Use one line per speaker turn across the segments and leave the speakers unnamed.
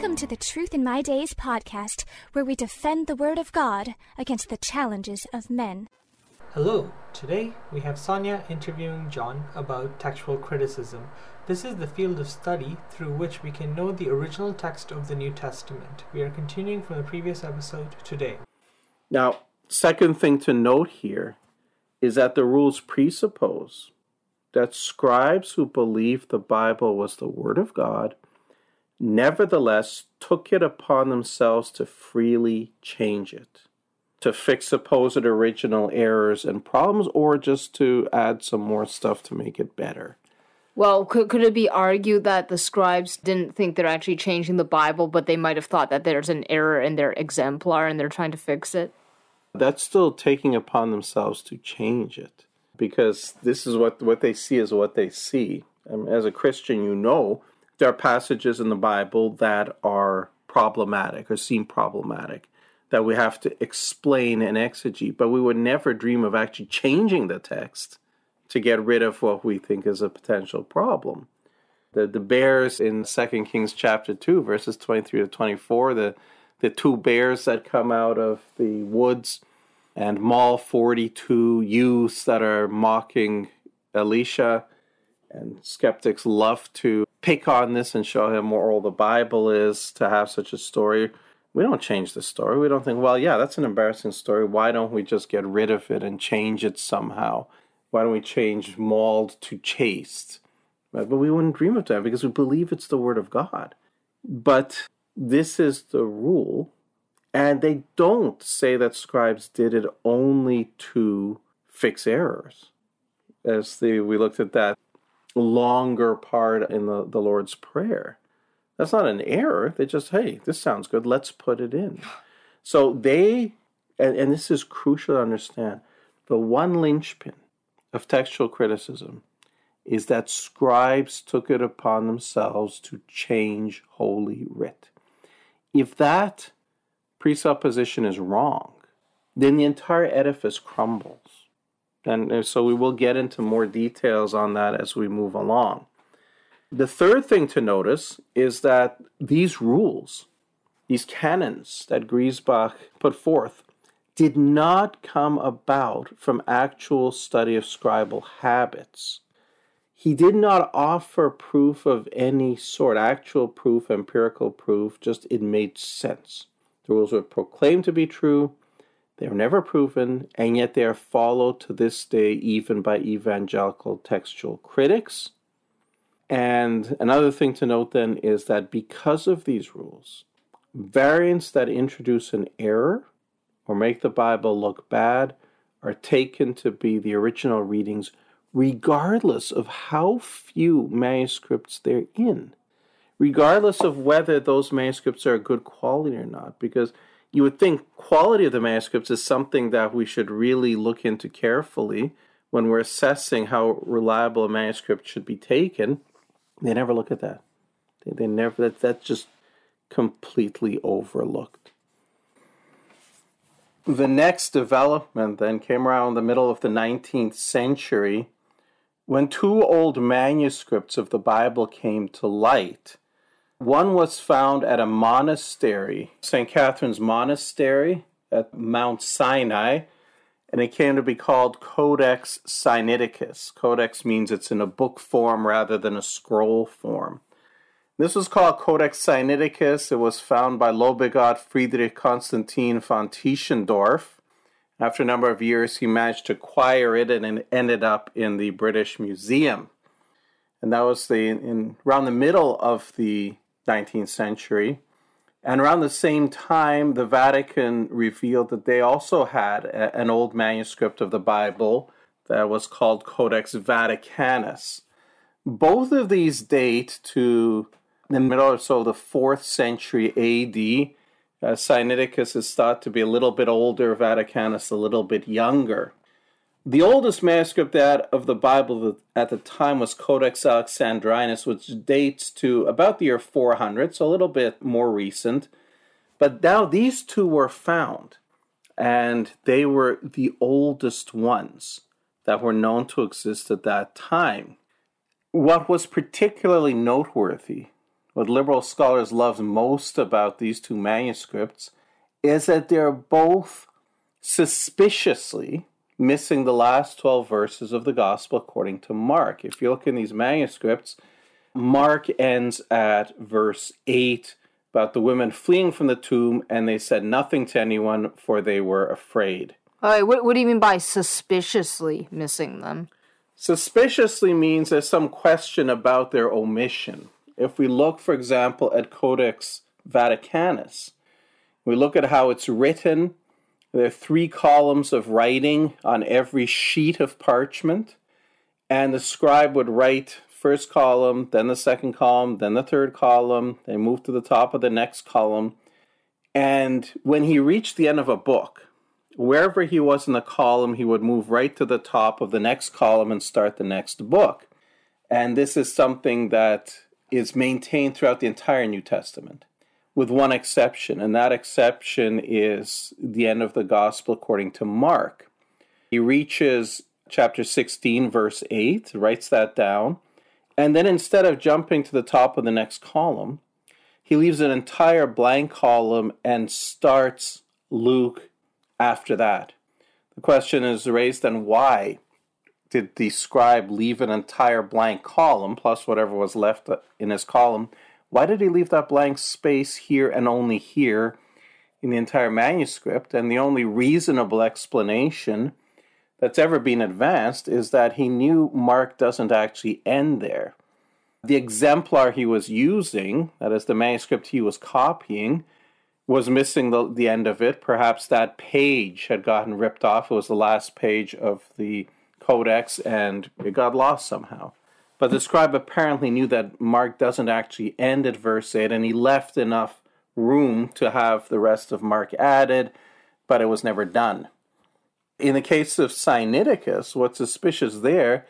Welcome to the Truth in My Days podcast, where we defend the Word of God against the challenges of men.
Hello, today we have Sonia interviewing John about textual criticism. This is the field of study through which we can know the original text of the New Testament. We are continuing from the previous episode today.
Now, second thing to note here is that the rules presuppose that scribes who believed the Bible was the Word of God nevertheless took it upon themselves to freely change it, to fix supposed original errors and problems, or just to add some more stuff to make it better.
Well, could, could it be argued that the scribes didn't think they're actually changing the Bible, but they might have thought that there's an error in their exemplar and they're trying to fix it?
That's still taking upon themselves to change it because this is what, what they see is what they see. And as a Christian, you know there are passages in the Bible that are problematic or seem problematic that we have to explain and exegete, but we would never dream of actually changing the text to get rid of what we think is a potential problem. The, the bears in 2 Kings chapter 2, verses 23 to 24, the, the two bears that come out of the woods and maul 42 youths that are mocking Elisha. And skeptics love to pick on this and show him what all the Bible is to have such a story. We don't change the story. We don't think, well, yeah, that's an embarrassing story. Why don't we just get rid of it and change it somehow? Why don't we change mauled to chased? But we wouldn't dream of that because we believe it's the Word of God. But this is the rule. And they don't say that scribes did it only to fix errors. As the, we looked at that longer part in the, the Lord's Prayer. That's not an error. They just, hey, this sounds good. Let's put it in. So they, and, and this is crucial to understand, the one linchpin of textual criticism is that scribes took it upon themselves to change Holy Writ. If that presupposition is wrong, then the entire edifice crumbles. And uh, so we will get into more details on that as we move along. The third thing to notice is that these rules, these canons that Griesbach put forth, did not come about from actual study of scribal habits. He did not offer proof of any sort, actual proof, empirical proof, just it made sense. The rules were proclaimed to be true, they are never proven, and yet they are followed to this day even by evangelical textual critics. And another thing to note then is that because of these rules, variants that introduce an error or make the Bible look bad are taken to be the original readings, regardless of how few manuscripts they're in, regardless of whether those manuscripts are good quality or not. Because you would think quality of the manuscripts is something that we should really look into carefully when we're assessing how reliable a manuscript should be taken. They never look at that. They, they never that that's just completely overlooked. The next development then came around the middle of the 19th century when two old manuscripts of the Bible came to light one was found at a monastery, St. Catherine's Monastery at Mount Sinai, and it came to be called Codex Sinaiticus. Codex means it's in a book form rather than a scroll form. This was called Codex Sinaiticus. It was found by Lobegott Friedrich Constantin von Tischendorf. After a number of years, he managed to acquire it and it ended up in the British Museum. And that was the in around the middle of the 19th century. And around the same time, the Vatican revealed that they also had a, an old manuscript of the Bible that was called Codex Vaticanus. Both of these date to the middle or so of the fourth century AD. Uh, Sinaiticus is thought to be a little bit older, Vaticanus a little bit younger. The oldest manuscript that of the Bible at the time was Codex Alexandrinus, which dates to about the year 400, so a little bit more recent. But now these two were found, and they were the oldest ones that were known to exist at that time. What was particularly noteworthy, what liberal scholars love most about these two manuscripts, is that they're both suspiciously missing the last 12 verses of the Gospel according to Mark. If you look in these manuscripts, Mark ends at verse 8 about the women fleeing from the tomb, and they said nothing to anyone, for they were afraid.
All right, what, what do you mean by suspiciously missing them?
Suspiciously means there's some question about their omission. If we look, for example, at Codex Vaticanus, we look at how it's written there are three columns of writing on every sheet of parchment, and the scribe would write first column, then the second column, then the third column, they move to the top of the next column. And when he reached the end of a book, wherever he was in the column, he would move right to the top of the next column and start the next book. And this is something that is maintained throughout the entire New Testament with one exception, and that exception is the end of the gospel according to Mark. He reaches chapter 16, verse 8, writes that down, and then instead of jumping to the top of the next column, he leaves an entire blank column and starts Luke after that. The question is raised then why did the scribe leave an entire blank column plus whatever was left in his column why did he leave that blank space here and only here in the entire manuscript? And the only reasonable explanation that's ever been advanced is that he knew Mark doesn't actually end there. The exemplar he was using, that is, the manuscript he was copying, was missing the, the end of it. Perhaps that page had gotten ripped off. It was the last page of the codex and it got lost somehow. But the scribe apparently knew that Mark doesn't actually end at verse 8, and he left enough room to have the rest of Mark added, but it was never done. In the case of Sinaiticus, what's suspicious there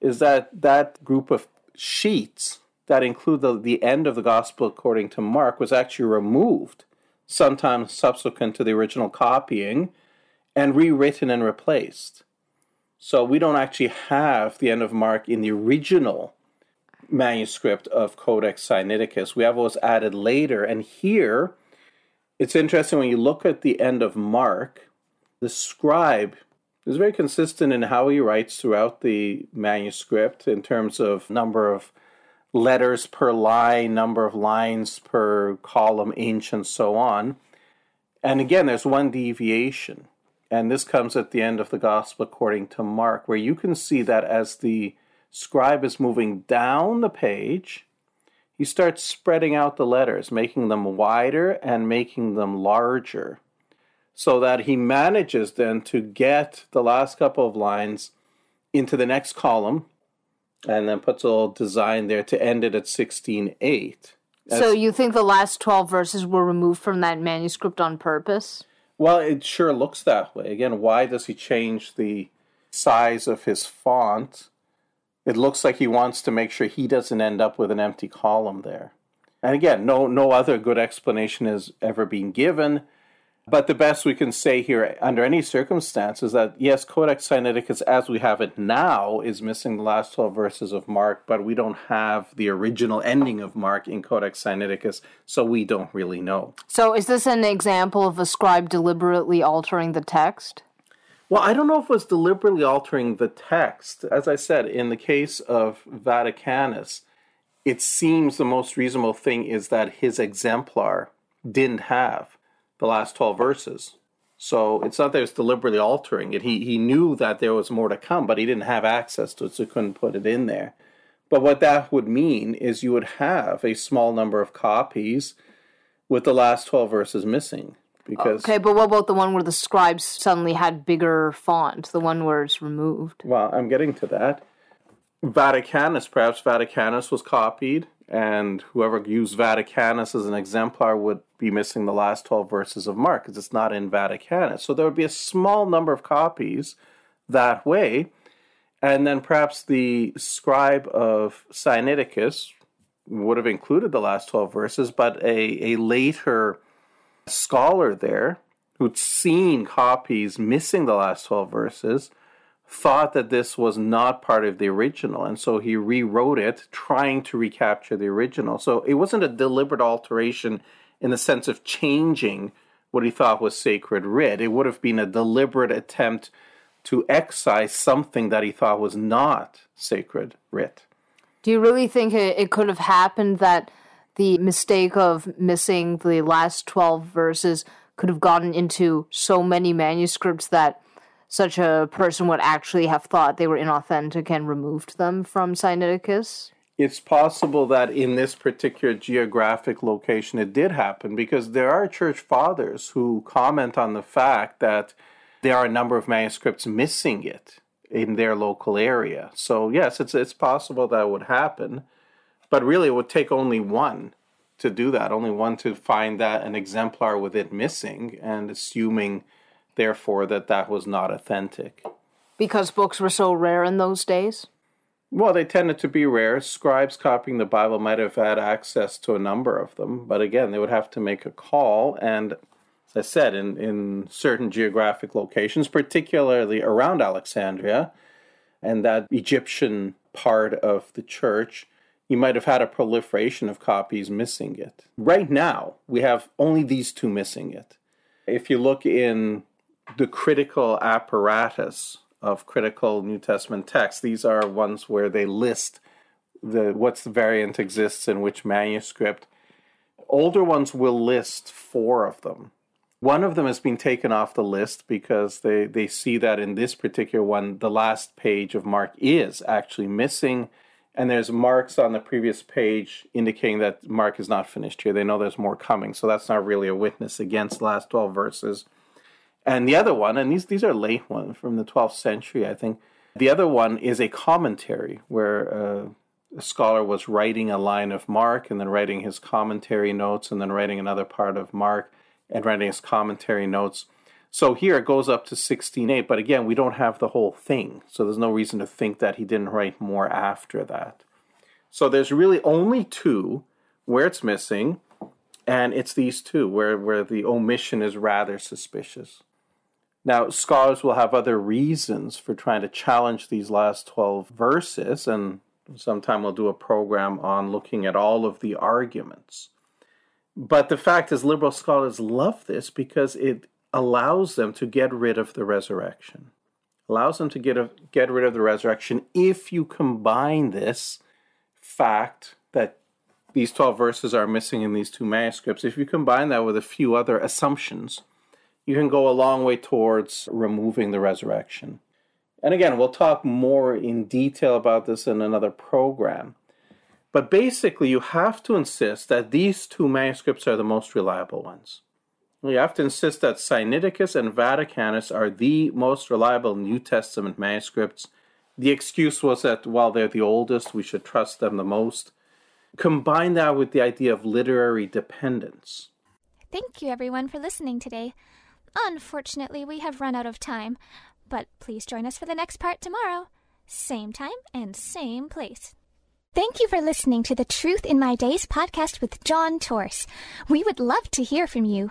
is that that group of sheets that include the, the end of the gospel according to Mark was actually removed, sometime subsequent to the original copying, and rewritten and replaced. So we don't actually have the end of Mark in the original manuscript of Codex Sinaiticus. We have what was added later. And here, it's interesting when you look at the end of Mark, the scribe is very consistent in how he writes throughout the manuscript in terms of number of letters per line, number of lines per column inch, and so on. And again, there's one deviation. And this comes at the end of the Gospel according to Mark, where you can see that as the scribe is moving down the page, he starts spreading out the letters, making them wider and making them larger, so that he manages then to get the last couple of lines into the next column and then puts a little design there to end it at 16.8.
So you think the last 12 verses were removed from that manuscript on purpose?
Well, it sure looks that way. Again, why does he change the size of his font? It looks like he wants to make sure he doesn't end up with an empty column there. And again, no no other good explanation has ever been given. But the best we can say here, under any circumstances, that yes, Codex Sinaiticus, as we have it now, is missing the last 12 verses of Mark, but we don't have the original ending of Mark in Codex Sinaiticus, so we don't really know.
So, is this an example of a scribe deliberately altering the text?
Well, I don't know if it was deliberately altering the text. As I said, in the case of Vaticanus, it seems the most reasonable thing is that his exemplar didn't have the last 12 verses. So it's not that it's deliberately altering it. He, he knew that there was more to come, but he didn't have access to it, so he couldn't put it in there. But what that would mean is you would have a small number of copies with the last 12 verses missing. Because,
okay, but what about the one where the scribes suddenly had bigger font, the one where it's removed?
Well, I'm getting to that. Vaticanus, perhaps Vaticanus was copied and whoever used Vaticanus as an exemplar would be missing the last 12 verses of Mark because it's not in Vaticanus. So there would be a small number of copies that way. And then perhaps the scribe of Sinaiticus would have included the last 12 verses, but a, a later scholar there who'd seen copies missing the last 12 verses thought that this was not part of the original, and so he rewrote it, trying to recapture the original. So it wasn't a deliberate alteration in the sense of changing what he thought was sacred writ. It would have been a deliberate attempt to excise something that he thought was not sacred writ.
Do you really think it, could have happened that the mistake of missing the last 12 verses could have gotten into so many manuscripts that such a person would actually have thought they were inauthentic and removed them from Sinaiticus?
It's possible that in this particular geographic location it did happen because there are church fathers who comment on the fact that there are a number of manuscripts missing it in their local area. So yes, it's it's possible that would happen, but really it would take only one to do that, only one to find that an exemplar with it missing and assuming therefore that that was not authentic.
Because books were so rare in those days?
Well, they tended to be rare. Scribes copying the Bible might have had access to a number of them, but again, they would have to make a call. And as I said, in, in certain geographic locations, particularly around Alexandria and that Egyptian part of the church, you might have had a proliferation of copies missing it. Right now, we have only these two missing it. If you look in the critical apparatus of critical New Testament texts. These are ones where they list the what's the variant exists in which manuscript. Older ones will list four of them. One of them has been taken off the list because they, they see that in this particular one, the last page of Mark is actually missing. And there's marks on the previous page indicating that Mark is not finished here. They know there's more coming. So that's not really a witness against the last 12 verses. And the other one, and these these are late ones from the 12th century, I think. The other one is a commentary where uh, a scholar was writing a line of Mark and then writing his commentary notes and then writing another part of Mark and writing his commentary notes. So here it goes up to 16.8, but again, we don't have the whole thing. So there's no reason to think that he didn't write more after that. So there's really only two where it's missing, and it's these two where, where the omission is rather suspicious. Now, scholars will have other reasons for trying to challenge these last 12 verses, and sometime we'll do a program on looking at all of the arguments. But the fact is, liberal scholars love this because it allows them to get rid of the resurrection. Allows them to get, a, get rid of the resurrection if you combine this fact that these 12 verses are missing in these two manuscripts, if you combine that with a few other assumptions, you can go a long way towards removing the resurrection. And again, we'll talk more in detail about this in another program. But basically, you have to insist that these two manuscripts are the most reliable ones. You have to insist that Sinaiticus and Vaticanus are the most reliable New Testament manuscripts. The excuse was that while they're the oldest, we should trust them the most. Combine that with the idea of literary dependence.
Thank you, everyone, for listening today. Unfortunately, we have run out of time, but please join us for the next part tomorrow. Same time and same place. Thank you for listening to the Truth in My Days podcast with John Tors. We would love to hear from you.